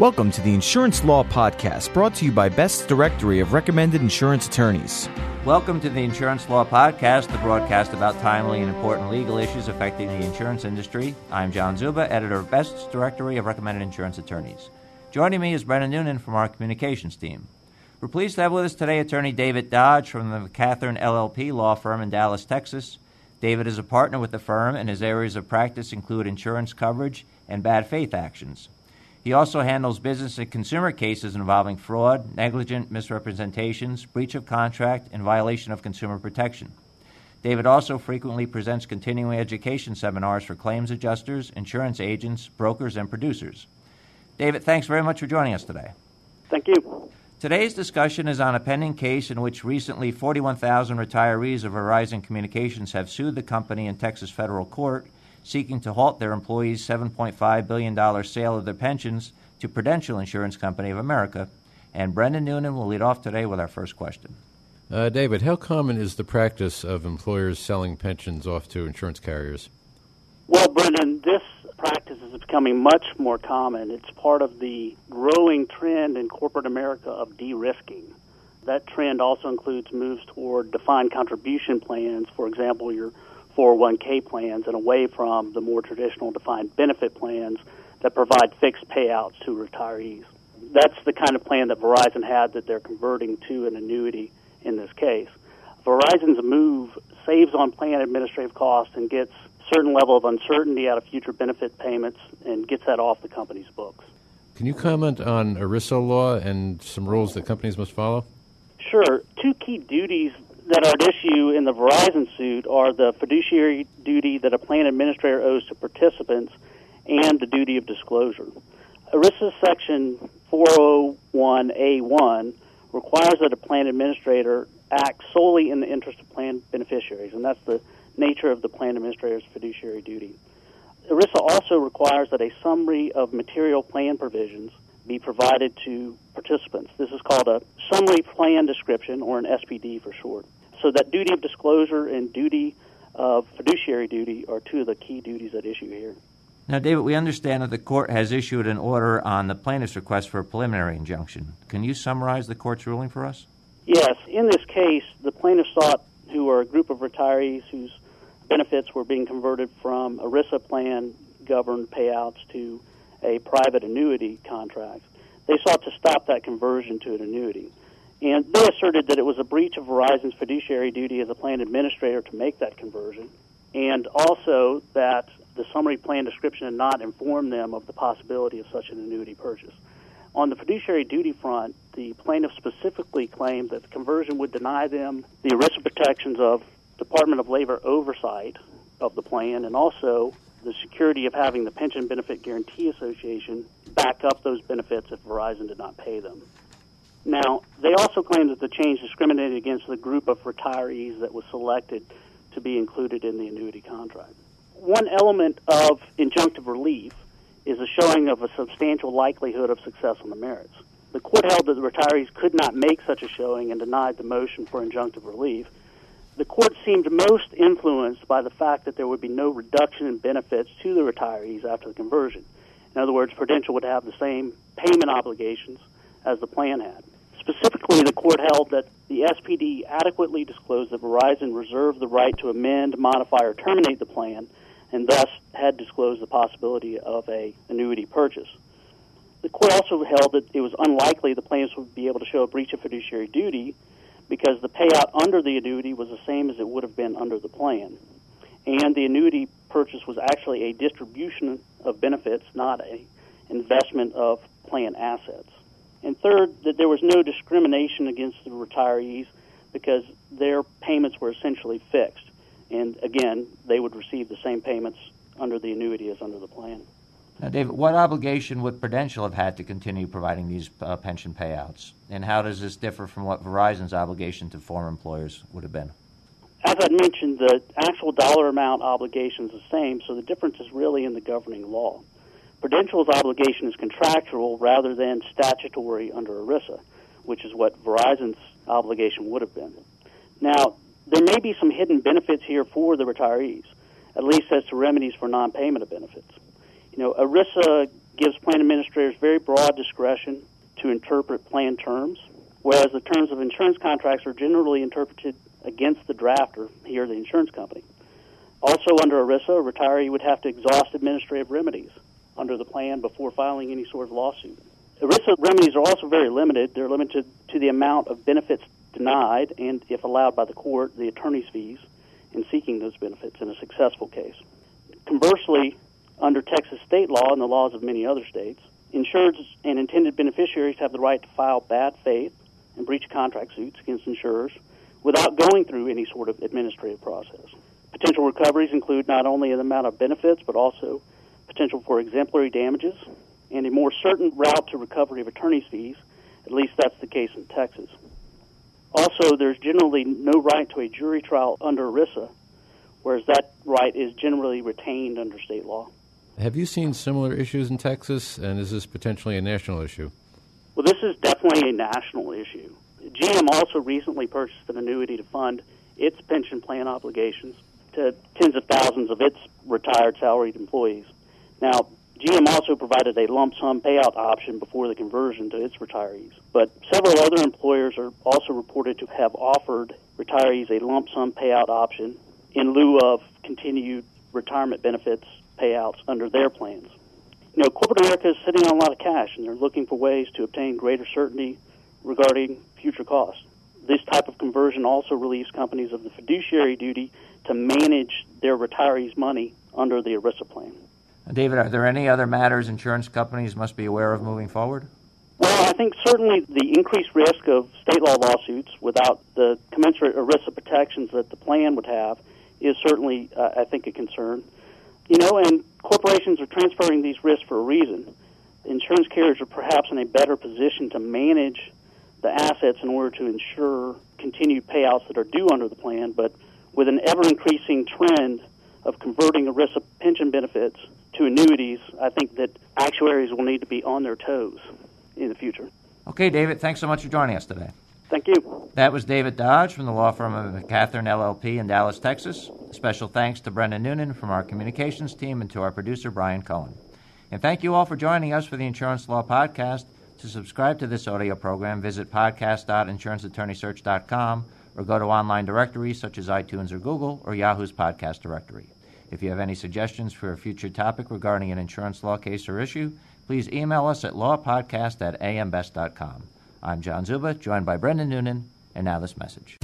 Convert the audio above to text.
Welcome to the Insurance Law Podcast, brought to you by Best's Directory of Recommended Insurance Attorneys. Welcome to the Insurance Law Podcast, the broadcast about timely and important legal issues affecting the insurance industry. I'm John Zuba, editor of Best's Directory of Recommended Insurance Attorneys. Joining me is Brendan Noonan from our communications team. We're pleased to have with us today attorney David Dodge from the Catherine LLP law firm in Dallas, Texas. David is a partner with the firm, and his areas of practice include insurance coverage and bad faith actions. He also handles business and consumer cases involving fraud, negligent misrepresentations, breach of contract, and violation of consumer protection. David also frequently presents continuing education seminars for claims adjusters, insurance agents, brokers, and producers. David, thanks very much for joining us today. Thank you. Today's discussion is on a pending case in which recently 41,000 retirees of Verizon Communications have sued the company in Texas federal court seeking to halt their employees' $7.5 billion sale of their pensions to Prudential Insurance Company of America. And Brendan Noonan will lead off today with our first question. Uh, David, how common is the practice of employers selling pensions off to insurance carriers? Well, Brendan, this practice is becoming much more common. It's part of the growing trend in corporate America of de risking. That trend also includes moves toward defined contribution plans, for example, your 401k plans and away from the more traditional defined benefit plans that provide fixed payouts to retirees. That's the kind of plan that Verizon had that they're converting to an annuity in this case. Verizon's move saves on plan administrative costs and gets certain level of uncertainty out of future benefit payments and gets that off the company's books. Can you comment on ERISA law and some rules that companies must follow? Sure. Two key duties that are at issue in the Verizon suit are the fiduciary duty that a plan administrator owes to participants and the duty of disclosure. ERISA Section 401A1 requires that a plan administrator act solely in the interest of plan beneficiaries, and that's the nature of the plan administrator's fiduciary duty. ERISA also requires that a summary of material plan provisions be provided to participants. This is called a summary plan description, or an SPD for short. So that duty of disclosure and duty of fiduciary duty are two of the key duties at issue here. Now, David, we understand that the court has issued an order on the plaintiff's request for a preliminary injunction. Can you summarize the court's ruling for us? Yes. In this case, the plaintiffs sought, who are a group of retirees whose benefits were being converted from ERISA plan governed payouts to a private annuity contract. They sought to stop that conversion to an annuity. And they asserted that it was a breach of Verizon's fiduciary duty as a plan administrator to make that conversion, and also that the summary plan description had not informed them of the possibility of such an annuity purchase. On the fiduciary duty front, the plaintiff specifically claimed that the conversion would deny them the ERISA protections of Department of Labor oversight of the plan and also the security of having the Pension Benefit Guarantee Association back up those benefits if Verizon did not pay them. Now, they also claim that the change discriminated against the group of retirees that was selected to be included in the annuity contract. One element of injunctive relief is a showing of a substantial likelihood of success on the merits. The court held that the retirees could not make such a showing and denied the motion for injunctive relief the court seemed most influenced by the fact that there would be no reduction in benefits to the retirees after the conversion. In other words, Prudential would have the same payment obligations as the plan had. Specifically, the court held that the SPD adequately disclosed that Verizon reserved the right to amend, modify, or terminate the plan, and thus had disclosed the possibility of a annuity purchase. The court also held that it was unlikely the plaintiffs would be able to show a breach of fiduciary duty because the payout under the annuity was the same as it would have been under the plan. And the annuity purchase was actually a distribution of benefits, not a investment of plan assets. And third, that there was no discrimination against the retirees because their payments were essentially fixed. And again, they would receive the same payments under the annuity as under the plan. Now, David, what obligation would Prudential have had to continue providing these uh, pension payouts? And how does this differ from what Verizon's obligation to former employers would have been? As I mentioned, the actual dollar amount obligation is the same, so the difference is really in the governing law. Prudential's obligation is contractual rather than statutory under ERISA, which is what Verizon's obligation would have been. Now, there may be some hidden benefits here for the retirees, at least as to remedies for non payment of benefits you know, ERISA gives plan administrators very broad discretion to interpret plan terms, whereas the terms of insurance contracts are generally interpreted against the drafter, here the insurance company. Also, under ERISA, a retiree would have to exhaust administrative remedies under the plan before filing any sort of lawsuit. ERISA remedies are also very limited. They're limited to the amount of benefits denied and, if allowed by the court, the attorney's fees in seeking those benefits in a successful case. Conversely, under Texas state law and the laws of many other states, insureds and intended beneficiaries have the right to file bad faith and breach contract suits against insurers without going through any sort of administrative process. Potential recoveries include not only the amount of benefits, but also potential for exemplary damages and a more certain route to recovery of attorney's fees. At least that's the case in Texas. Also, there's generally no right to a jury trial under ERISA, whereas that right is generally retained under state law. Have you seen similar issues in Texas, and is this potentially a national issue? Well, this is definitely a national issue. GM also recently purchased an annuity to fund its pension plan obligations to tens of thousands of its retired salaried employees. Now, GM also provided a lump sum payout option before the conversion to its retirees. But several other employers are also reported to have offered retirees a lump sum payout option in lieu of continued retirement benefits payouts under their plans. You know, corporate America is sitting on a lot of cash, and they're looking for ways to obtain greater certainty regarding future costs. This type of conversion also relieves companies of the fiduciary duty to manage their retirees' money under the ERISA plan. David, are there any other matters insurance companies must be aware of moving forward? Well, I think certainly the increased risk of state law lawsuits without the commensurate ERISA protections that the plan would have is certainly, uh, I think, a concern. You know, and corporations are transferring these risks for a reason. Insurance carriers are perhaps in a better position to manage the assets in order to ensure continued payouts that are due under the plan, but with an ever increasing trend of converting ERISA pension benefits to annuities, I think that actuaries will need to be on their toes in the future. Okay, David, thanks so much for joining us today. Thank you. That was David Dodge from the law firm of McCathern LLP in Dallas, Texas. Special thanks to Brendan Noonan from our communications team and to our producer, Brian Cohen. And thank you all for joining us for the Insurance Law Podcast. To subscribe to this audio program, visit podcast.insuranceattorneysearch.com or go to online directories such as iTunes or Google or Yahoo's podcast directory. If you have any suggestions for a future topic regarding an insurance law case or issue, please email us at lawpodcast at ambest.com. I'm John Zuba, joined by Brendan Noonan, and now this message.